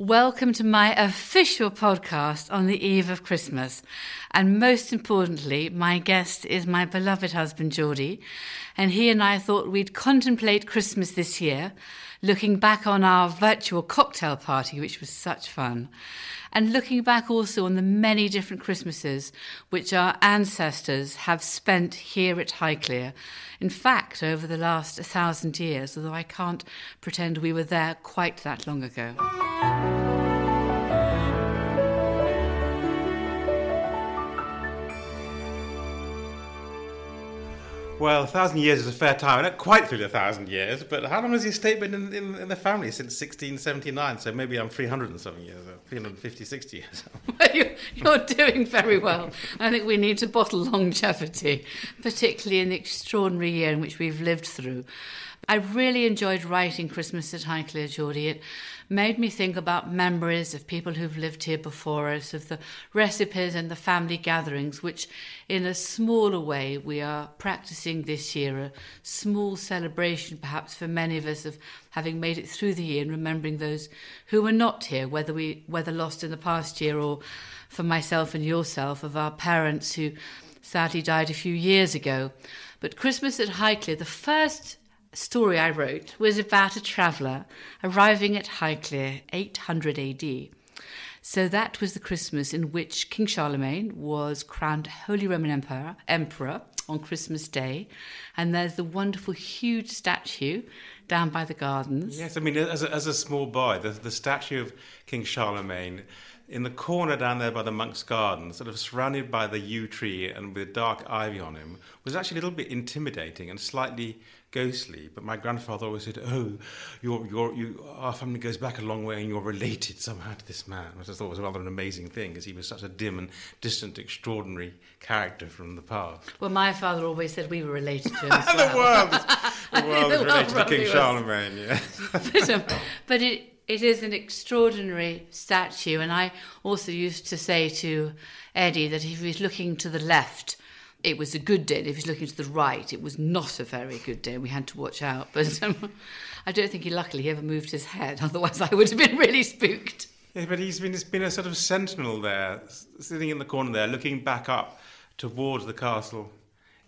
Welcome to my official podcast on the eve of Christmas. And most importantly, my guest is my beloved husband, Geordie. And he and I thought we'd contemplate Christmas this year, looking back on our virtual cocktail party, which was such fun, and looking back also on the many different Christmases which our ancestors have spent here at Highclere. In fact, over the last thousand years, although I can't pretend we were there quite that long ago. Well, a thousand years is a fair time. I don't quite feel a thousand years, but how long has the estate been in, in, in, the family? Since 1679, so maybe I'm 300 and something years, uh, or 350, 60 years. you're, doing very well. I think we need to bottle longevity, particularly in the extraordinary year in which we've lived through. I really enjoyed writing Christmas at Highclere, Geordie. Made me think about memories of people who've lived here before us, of the recipes and the family gatherings, which, in a smaller way, we are practicing this year. A small celebration, perhaps, for many of us of having made it through the year and remembering those who were not here, whether we whether lost in the past year or for myself and yourself, of our parents who sadly died a few years ago. But Christmas at Highclere, the first story I wrote was about a traveller arriving at Highclere 800 AD. So that was the Christmas in which King Charlemagne was crowned Holy Roman Emperor, Emperor on Christmas Day. And there's the wonderful, huge statue down by the gardens. Yes, I mean, as a, as a small boy, the, the statue of King Charlemagne in the corner down there by the monk's garden, sort of surrounded by the yew tree and with dark ivy on him, was actually a little bit intimidating and slightly ghostly. But my grandfather always said, "Oh, your your you, our family goes back a long way, and you're related somehow to this man," which I thought was rather an amazing thing, because he was such a dim and distant, extraordinary character from the past. Well, my father always said we were related to him as well. the world, the world The is related to King was. Charlemagne. Yeah. but, um, but it it is an extraordinary statue, and I also used to say to Eddie that if he was looking to the left, it was a good day. If he's looking to the right, it was not a very good day. We had to watch out. But um, I don't think he, luckily, he ever moved his head. Otherwise, I would have been really spooked. Yeah, but he's been, he's been a sort of sentinel there, sitting in the corner there, looking back up towards the castle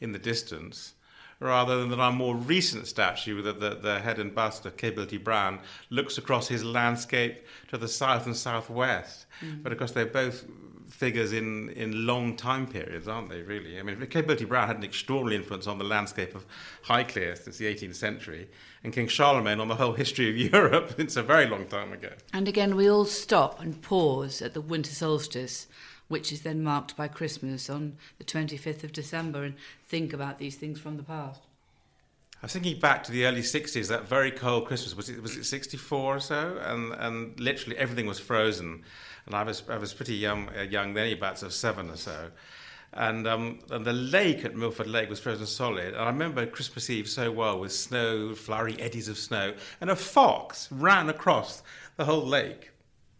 in the distance, rather than that our more recent statue with the, the, head and bust of Capability Brown looks across his landscape to the south and southwest. But of course, they're both figures in, in long time periods, aren't they, really? I mean, Capability Brown had an extraordinary influence on the landscape of Highclere since the 18th century, and King Charlemagne on the whole history of Europe since a very long time ago. And again, we all stop and pause at the winter solstice, which is then marked by Christmas on the 25th of December, and think about these things from the past. I was thinking back to the early 60s, that very cold Christmas. Was it, was it 64 or so? And, and literally everything was frozen. And I was, I was pretty young, uh, young then, about seven or so. And, um, and the lake at Milford Lake was frozen solid. And I remember Christmas Eve so well with snow, flowery eddies of snow. And a fox ran across the whole lake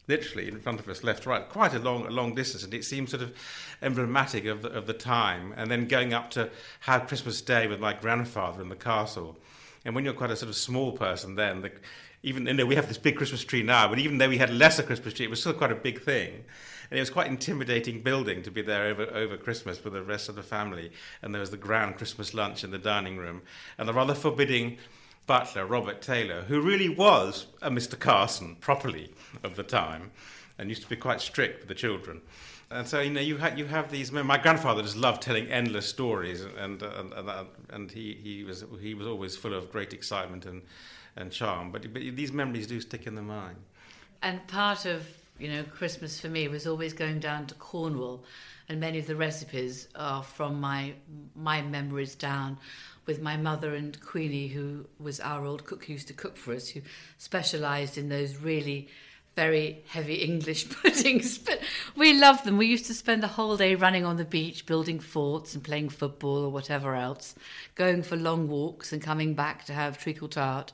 literally in front of us, left, right, quite a long, a long distance, and it seemed sort of emblematic of the, of the time. And then going up to have Christmas Day with my grandfather in the castle, and when you're quite a sort of small person, then the, even you know we have this big Christmas tree now, but even though we had lesser Christmas tree, it was still quite a big thing. And it was quite intimidating building to be there over, over Christmas with the rest of the family. And there was the grand Christmas lunch in the dining room, and the rather forbidding butler, Robert Taylor, who really was a Mr. Carson properly of the time and used to be quite strict with the children. And so, you know, you, ha- you have these. My grandfather just loved telling endless stories, and, and, and, and he, he, was, he was always full of great excitement and, and charm. But, but these memories do stick in the mind. And part of you know Christmas for me was always going down to Cornwall, and many of the recipes are from my my memories down with my mother and Queenie, who was our old cook who used to cook for us, who specialised in those really very heavy English puddings, but we loved them. We used to spend the whole day running on the beach, building forts and playing football or whatever else, going for long walks and coming back to have treacle tart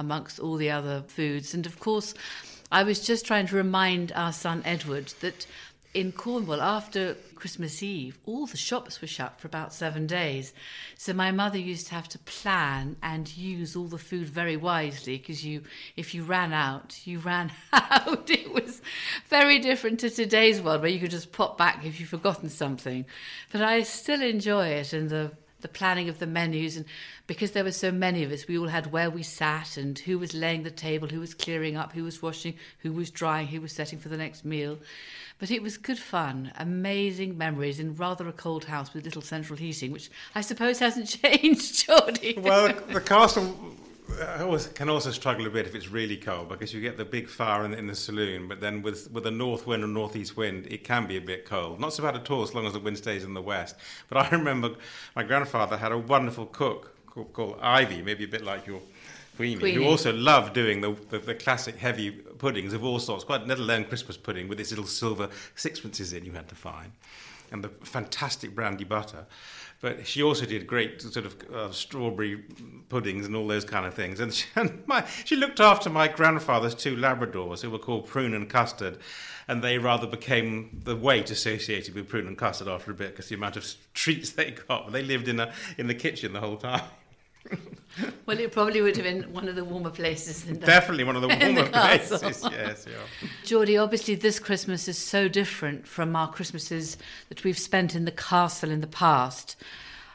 amongst all the other foods. And of course, I was just trying to remind our son Edward that in Cornwall, after Christmas Eve, all the shops were shut for about seven days. So my mother used to have to plan and use all the food very wisely because you, if you ran out, you ran out. It was very different to today's world where you could just pop back if you've forgotten something. But I still enjoy it and the the planning of the menus and because there were so many of us we all had where we sat and who was laying the table who was clearing up who was washing who was drying who was setting for the next meal. But it was good fun amazing memories in rather a cold house with little central heating which i suppose hasn't changed Geordie well the castle I always, can also struggle a bit if it's really cold because you get the big fire in, in, the saloon, but then with with a north wind or northeast wind, it can be a bit cold. Not so bad at all as long as the wind stays in the west. But I remember my grandfather had a wonderful cook called, called Ivy, maybe a bit like your Queenie, Queenie, who also loved doing the, the, the, classic heavy puddings of all sorts, quite let alone Christmas pudding with its little silver sixpences in you had to find, and the fantastic brandy butter. But she also did great sort of uh, strawberry puddings and all those kind of things. And she, and my, she looked after my grandfather's two Labradors, who were called Prune and Custard. And they rather became the weight associated with Prune and Custard after a bit because the amount of treats they got. They lived in, a, in the kitchen the whole time. well, it probably would have been one of the warmer places. In the, Definitely one of the warmer the places. Yes, yeah. Geordie, obviously, this Christmas is so different from our Christmases that we've spent in the castle in the past.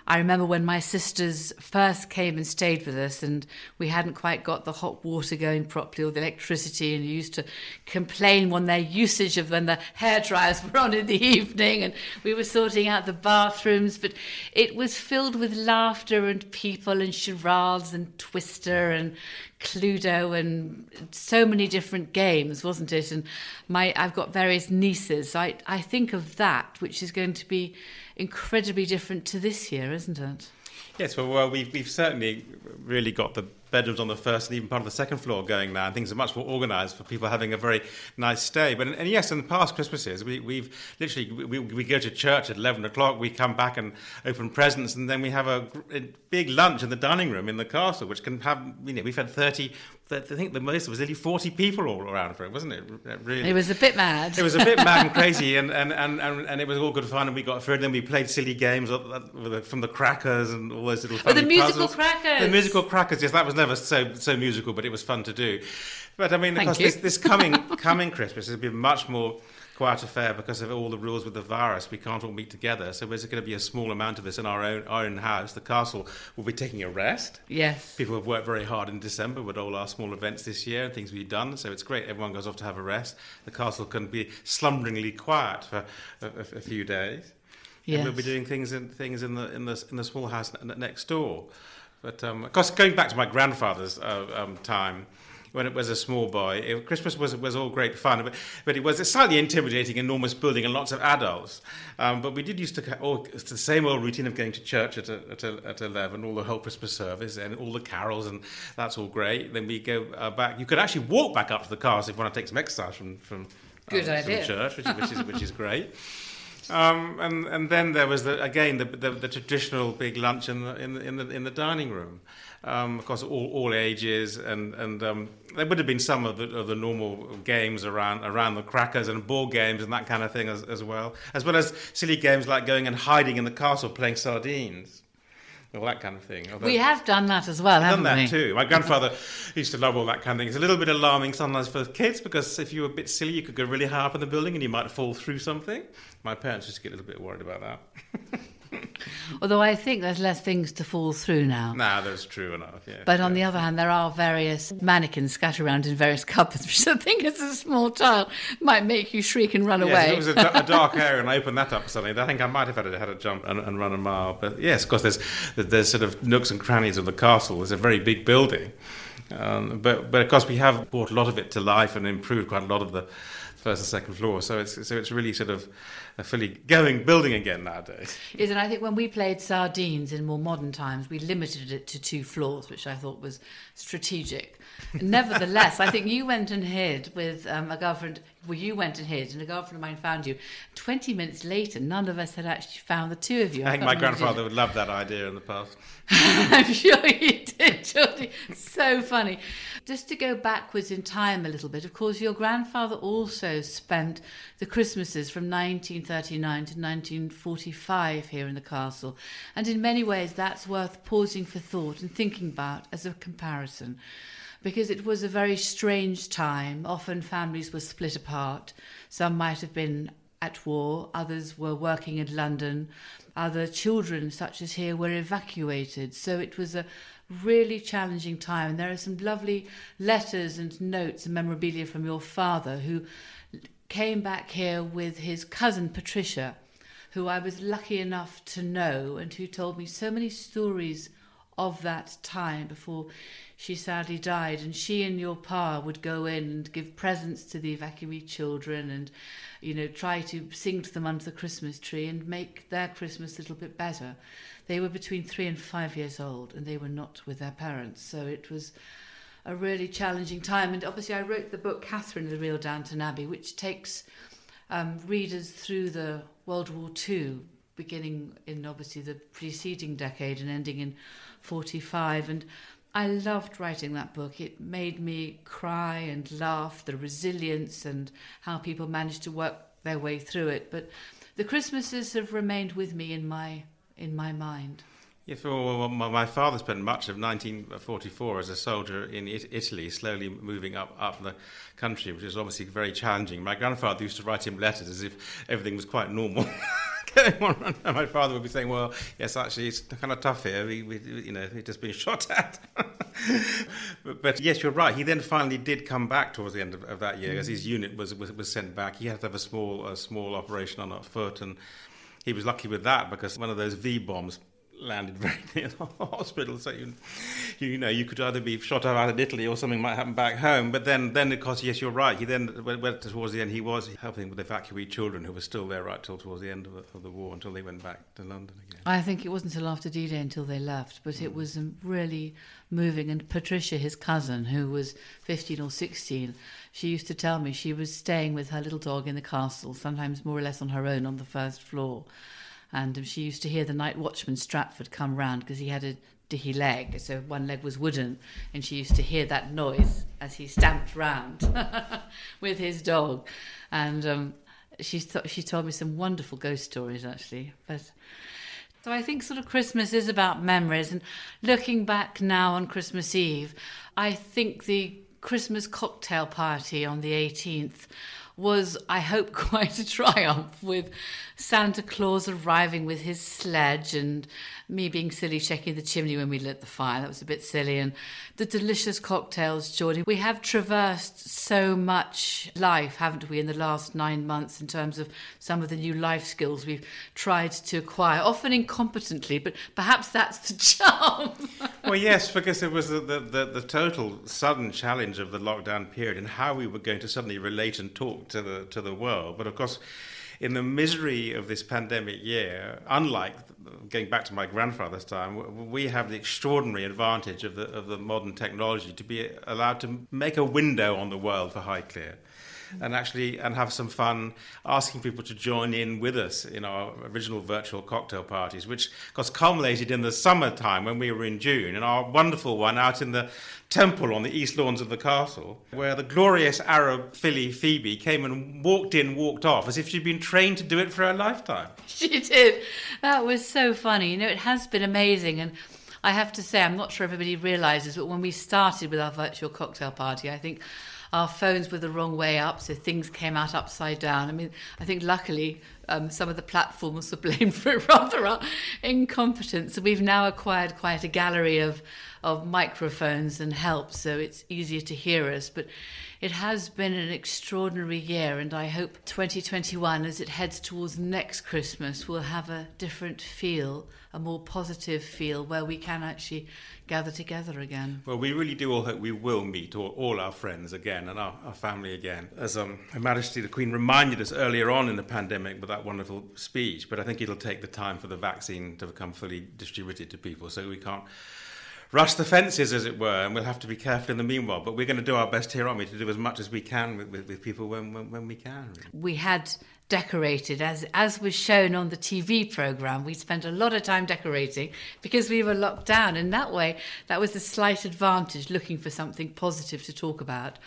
I remember when my sisters first came and stayed with us, and we hadn't quite got the hot water going properly or the electricity, and used to complain when their usage of when the hair dryers were on in the evening, and we were sorting out the bathrooms. But it was filled with laughter and people and charades and Twister and Cluedo and so many different games, wasn't it? And my I've got various nieces. I I think of that, which is going to be incredibly different to this year, isn't it? Yes, well, well we've, we've certainly really got the bedrooms on the first and even part of the second floor going now, and things are much more organised for people having a very nice stay. But and yes, in the past Christmases, we, we've literally we, we go to church at eleven o'clock, we come back and open presents, and then we have a, a big lunch in the dining room in the castle, which can have you know we've had thirty I think the most was nearly 40 people all around for it, wasn't it? Uh, really, it was a bit mad. It was a bit mad and crazy, and, and, and, and, it was all good fun. And we got through, and then we played silly games uh, uh, from the crackers and all those little. Oh, the musical crackers. The musical crackers. Yes, that was never so so musical, but it was fun to do. But I mean, of course, this, this coming coming Christmas has been much more quiet affair because of all the rules with the virus. We can't all meet together. So there's going to be a small amount of us in our own, our own house. The castle will be taking a rest. Yes. People have worked very hard in December with all our small events this year and things we've done. So it's great. Everyone goes off to have a rest. The castle can be slumberingly quiet for a, a, a few days. Yes. And we'll be doing things in things in the in the in the small house next door. But um, of course, going back to my grandfather's uh, um, time, when it was a small boy. It, Christmas was was all great fun, but, but it was a slightly intimidating, enormous building and lots of adults. Um, but we did used to all it's the same old routine of going to church at a, at, a, at eleven, all the whole Christmas service and all the carols, and that's all great. Then we go uh, back. You could actually walk back up to the cars if you want to take some exercise from from, um, idea. from church, which, which is which is great. Um, and and then there was the, again the, the, the traditional big lunch in the in the in the, in the dining room, um, of course all, all ages and and um, there would have been some of the, of the normal games around around the crackers and board games and that kind of thing as, as well, as well as silly games like going and hiding in the castle playing sardines all that kind of thing. Although we have done that as well, haven't we? done that we? too. My grandfather used to love all that kind of thing. It's a little bit alarming sometimes for kids because if you were a bit silly, you could go really high up in the building and you might fall through something. My parents used to get a little bit worried about that. Although I think there's less things to fall through now. Nah, that's true enough. Yeah. But on the other hand, there are various mannequins scattered around in various cupboards, which I think, as a small child, might make you shriek and run yes, away. If it was a, a, dark area and I opened that up suddenly. I think I might have had a, had a jump and, and run a mile. But yes, of course, there's there's sort of nooks and crannies of the castle. It's a very big building. Um, but but of course we have brought a lot of it to life and improved quite a lot of the first and second floor. So it's so it's really sort of a fully going building again nowadays. Yes, and I think when we played sardines in more modern times, we limited it to two floors, which I thought was strategic. Nevertheless, I think you went and hid with um, a girlfriend. Well, you went and hid, and a girlfriend of mine found you. Twenty minutes later, none of us had actually found the two of you. I, I think my grandfather would love that idea in the past. I'm sure he did, Geordie. So funny. Just to go backwards in time a little bit, of course, your grandfather also also spent the Christmases from 1939 to 1945 here in the castle. And in many ways, that's worth pausing for thought and thinking about as a comparison. Because it was a very strange time. Often families were split apart. Some might have been at war, others were working in London, other children, such as here, were evacuated. So it was a really challenging time. And there are some lovely letters and notes and memorabilia from your father who came back here with his cousin Patricia, who I was lucky enough to know and who told me so many stories of that time before she sadly died. And she and your pa would go in and give presents to the evacuee children and, you know, try to sing to them under the Christmas tree and make their Christmas a little bit better. They were between three and five years old and they were not with their parents. So it was a really challenging time. And obviously, I wrote the book Catherine the Real Downton Abbey, which takes um, readers through the World War II, beginning in obviously the preceding decade and ending in 45. And I loved writing that book. It made me cry and laugh, the resilience and how people managed to work their way through it. But the Christmases have remained with me in my in my mind. Yes, well, my father spent much of 1944 as a soldier in Italy, slowly moving up, up the country, which is obviously very challenging. My grandfather used to write him letters as if everything was quite normal. my father would be saying, "Well, yes, actually, it's kind of tough here. We, we you know, we've just been shot at." but, but, yes, you're right. He then finally did come back towards the end of, of that year, mm. as his unit was, was, was sent back. He had to have a small a small operation on a foot, and he was lucky with that because one of those V bombs landed very near the hospital. So you, you know, you could either be shot out in Italy or something might happen back home. But then, then of course, yes, you're right. He then went towards the end. He was helping with evacuee children who were still there right till towards the end of the, of the war until they went back to London again. I think it wasn't until after D-Day until they left, but mm. it was really moving. And Patricia, his cousin, who was 15 or 16, she used to tell me she was staying with her little dog in the castle, sometimes more or less on her own on the first floor and she used to hear the night watchman Stratford come round because he had a dicky leg, so one leg was wooden, and she used to hear that noise as he stamped round with his dog, and um, she th- she told me some wonderful ghost stories actually, but. So I think sort of Christmas is about memories. And looking back now on Christmas Eve, I think the Christmas cocktail party on the 18th was, I hope, quite a triumph with Santa Claus arriving with his sledge and me being silly checking the chimney when we lit the fire. That was a bit silly. And the delicious cocktails, Geordie. We have traversed so much life, haven't we, in the last nine months in terms of some of the new life skills we've tried to acquire, often incompetently, but perhaps that's the charm. well, yes, because it was the, the, the, total sudden challenge of the lockdown period and how we were going to suddenly relate and talk to the, to the world. But of course, in the misery of this pandemic year, unlike going back to my grandfather's time, we have the extraordinary advantage of the, of the modern technology to be allowed to make a window on the world for Highclere and actually and have some fun asking people to join in with us in our original virtual cocktail parties, which was culminated in the summertime when we were in June, and our wonderful one out in the temple on the east lawns of the castle, where the glorious Arab filly Phoebe came and walked in, walked off, as if she'd been trained to do it for her lifetime. She did. That was so funny. You know, it has been amazing and. I have to say, I'm not sure everybody realizes, but when we started with our virtual cocktail party, I think our phones were the wrong way up, so things came out upside down. I mean, I think luckily um, some of the platforms were blamed for rather our incompetence. So we've now acquired quite a gallery of of microphones and help, so it's easier to hear us. But it has been an extraordinary year, and I hope 2021, as it heads towards next Christmas, will have a different feel, a more positive feel, where we can actually gather together again. Well, we really do all hope we will meet all, all our friends again and our, our family again. As um, Her Majesty the Queen reminded us earlier on in the pandemic with that wonderful speech, but I think it'll take the time for the vaccine to become fully distributed to people, so we can't rush the fences, as it were, and we'll have to be careful in the meanwhile. But we're going to do our best here, aren't we, to do as much as we can with, with, with people when, when, when, we can. We had decorated, as, as was shown on the TV programme. We spent a lot of time decorating because we were locked down. And that way, that was a slight advantage looking for something positive to talk about.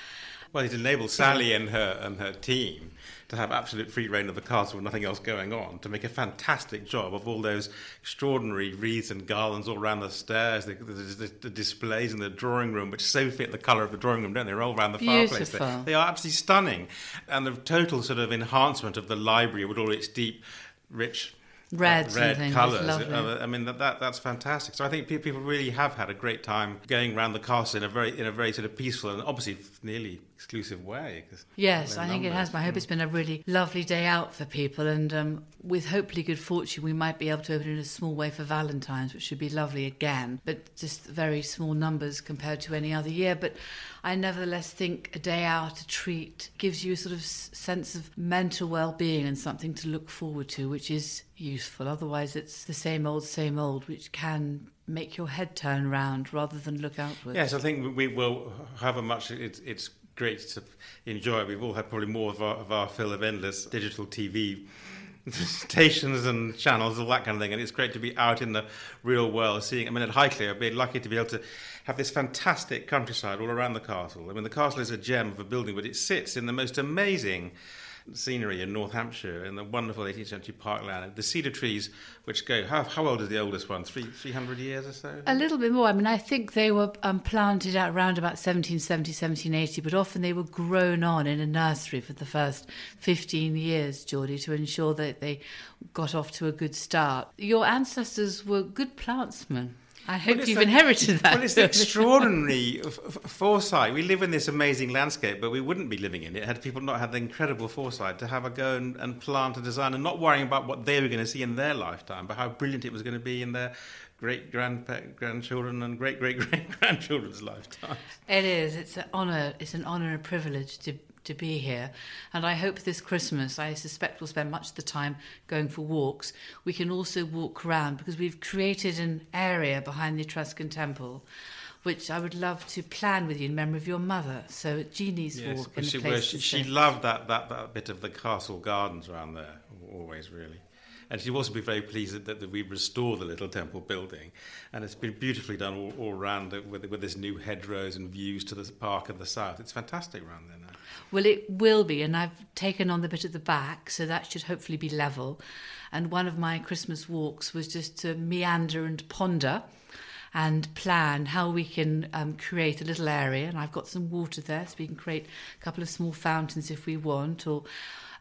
Well, it enabled Sally and her and her team to have absolute free reign of the castle with nothing else going on, to make a fantastic job of all those extraordinary wreaths and garlands all around the stairs, the, the, the displays in the drawing room, which so fit the colour of the drawing room, don't they? They're all around the fireplace. They, they are absolutely stunning. And the total sort of enhancement of the library with all its deep, rich Reds uh, red colours. I mean, that, that, that's fantastic. So I think people really have had a great time going around the castle in a very in a very sort of peaceful and obviously nearly exclusive way. Yes, I think it has. I hope it's been a really lovely day out for people, and um, with hopefully good fortune, we might be able to open in a small way for Valentine's, which should be lovely again, but just very small numbers compared to any other year. But I nevertheless think a day out, a treat, gives you a sort of sense of mental well-being and something to look forward to, which is useful. Otherwise, it's the same old, same old, which can make your head turn round rather than look outwards. Yes, I think we will have a much. It's, it's great to enjoy. We've all had probably more of our, of our fill of endless digital TV stations and channels, all that kind of thing. And it's great to be out in the real world, seeing. I mean, at Highclere, I've been lucky to be able to have this fantastic countryside all around the castle. I mean, the castle is a gem of a building, but it sits in the most amazing scenery in North Hampshire in the wonderful 18th century parkland. The cedar trees, which go, how, how old is the oldest one? Three, 300 years or so? A little bit more. I mean, I think they were um, planted at around about 1770, 1780, but often they were grown on in a nursery for the first 15 years, Geordie, to ensure that they got off to a good start. Your ancestors were good plantsmen. I hope well, you've inherited that. Well, it's extraordinary f- foresight. We live in this amazing landscape, but we wouldn't be living in it had people not had the incredible foresight to have a go and, and plant a design and not worrying about what they were going to see in their lifetime, but how brilliant it was going to be in their great grandchildren and great great great grandchildren's lifetime. It is. It's an honour. It's an honour and a privilege to to be here. And I hope this Christmas, I suspect we'll spend much of the time going for walks. We can also walk around because we've created an area behind the Etruscan temple which I would love to plan with you in memory of your mother. So Jeannie's yes, walk. in She, she, she loved that, that, that bit of the castle gardens around there, always really. And she'd also be very pleased that, that we restore the little temple building. And it's been beautifully done all, all around with, with this new hedgerows and views to the park at the south. It's fantastic around there now. Well, it will be. And I've taken on the bit at the back, so that should hopefully be level. And one of my Christmas walks was just to meander and ponder and plan how we can um, create a little area. And I've got some water there, so we can create a couple of small fountains if we want, or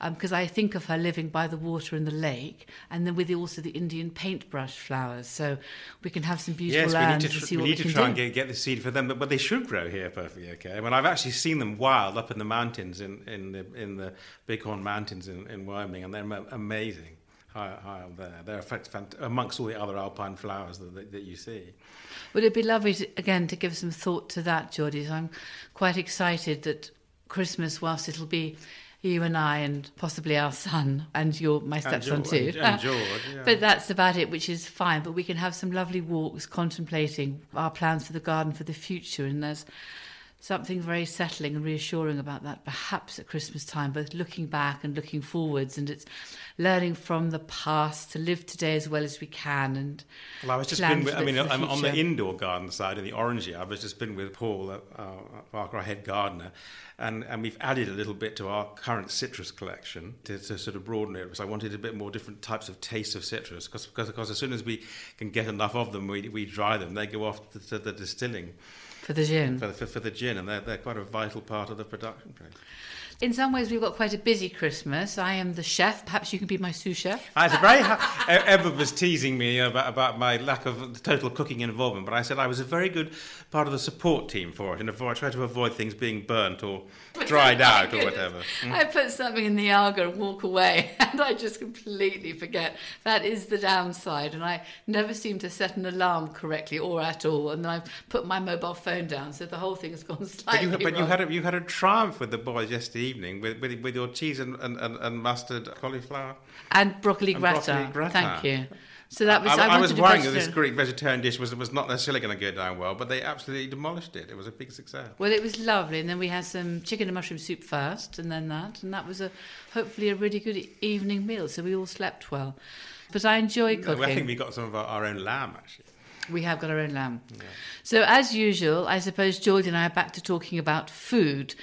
because um, I think of her living by the water in the lake, and then with the, also the Indian paintbrush flowers. So we can have some beautiful yes, lands we need to, tr- we need to try and get, get, the seed for them, but, but, they should grow here perfectly okay. I mean, I've actually seen them wild up in the mountains in, in, the, in the Bighorn Mountains in, in Wyoming, and they're amazing. High, high up there. They're fant- amongst all the other alpine flowers that, that, that you see. Would it be lovely to, again to give some thought to that, Geordie? So I'm quite excited that Christmas, whilst it'll be you and I and possibly our son and your my stepson too. And George, yeah. but that's about it, which is fine. But we can have some lovely walks contemplating our plans for the garden for the future, and there's something very settling and reassuring about that, perhaps at Christmas time, both looking back and looking forwards. And it's learning from the past to live today as well as we can. And well, I was just been with, I mean, I'm on the indoor garden side in the orangery. I was just been with Paul, uh, our head gardener, and, and we've added a little bit to our current citrus collection to, to sort of broaden it because I wanted a bit more different types of tastes of citrus because, because, because as soon as we can get enough of them, we, we dry them, they go off to, to the distilling. For the gin. For, for, for, the gin, and they're, they're quite a vital part of the production process. In some ways, we've got quite a busy Christmas. I am the chef. Perhaps you can be my sous chef. I was very ha- was teasing me about, about my lack of total cooking involvement, but I said I was a very good part of the support team for it, and I tried to avoid things being burnt or dried out or whatever. Mm. I put something in the Aga and walk away, and I just completely forget. That is the downside, and I never seem to set an alarm correctly or at all. And then I've put my mobile phone down, so the whole thing has gone slightly. But you, but wrong. you had a, you had a triumph with the boys yesterday evening with, with, with your cheese and, and, and, mustard cauliflower and broccoli gratin. Thank you. So that was. I, I, I was worrying that this Greek vegetarian dish was was not necessarily going to go down well, but they absolutely demolished it. It was a big success. Well, it was lovely, and then we had some chicken and mushroom soup first, and then that, and that was a hopefully a really good evening meal. So we all slept well. But I enjoy cooking. No, I think we got some of our, our own lamb actually. We have got our own lamb. Yeah. So as usual, I suppose George and I are back to talking about food.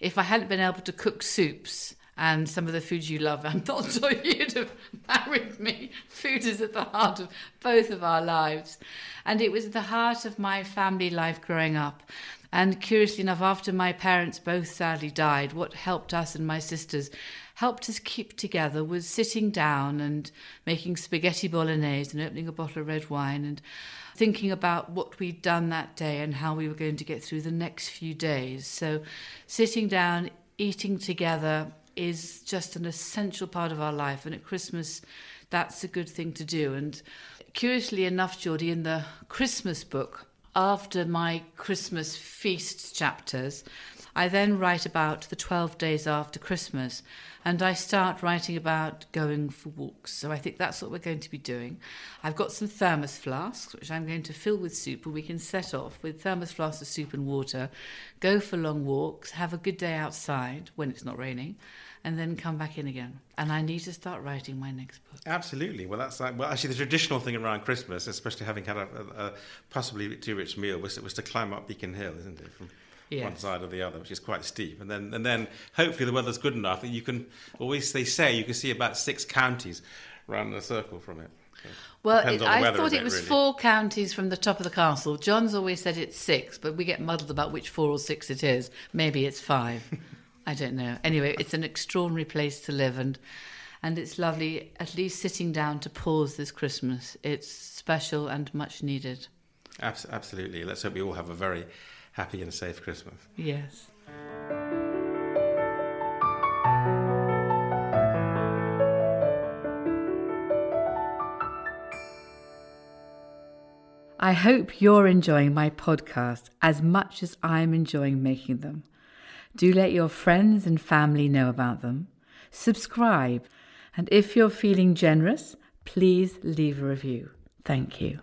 If I hadn't been able to cook soups and some of the foods you love, I'm not sure you'd have married me. Food is at the heart of both of our lives. And it was the heart of my family life growing up. And curiously enough, after my parents both sadly died, what helped us and my sisters, helped us keep together, was sitting down and making spaghetti bolognese and opening a bottle of red wine and thinking about what we'd done that day and how we were going to get through the next few days. So, sitting down, eating together is just an essential part of our life. And at Christmas, that's a good thing to do. And curiously enough, Geordie, in the Christmas book, after my Christmas feast chapters, I then write about the 12 days after Christmas and I start writing about going for walks. So I think that's what we're going to be doing. I've got some thermos flasks, which I'm going to fill with soup, and we can set off with thermos flasks of soup and water, go for long walks, have a good day outside when it's not raining, and then come back in again. And I need to start writing my next book. Absolutely. Well, that's like, well, actually, the traditional thing around Christmas, especially having had a, a, a possibly too rich meal, was, was to climb up Beacon Hill, isn't it? From yes. one side or the other, which is quite steep. And then, and then hopefully the weather's good enough that you can always, they say, you can see about six counties around the circle from it. So well, it, I thought it was really. four counties from the top of the castle. John's always said it's six, but we get muddled about which four or six it is. Maybe it's five. I don't know. Anyway, it's an extraordinary place to live, and and it's lovely. At least sitting down to pause this Christmas. It's special and much needed. Absolutely. Let's hope we all have a very happy and safe Christmas. Yes. I hope you're enjoying my podcast as much as I'm enjoying making them. Do let your friends and family know about them. Subscribe, and if you're feeling generous, please leave a review. Thank you.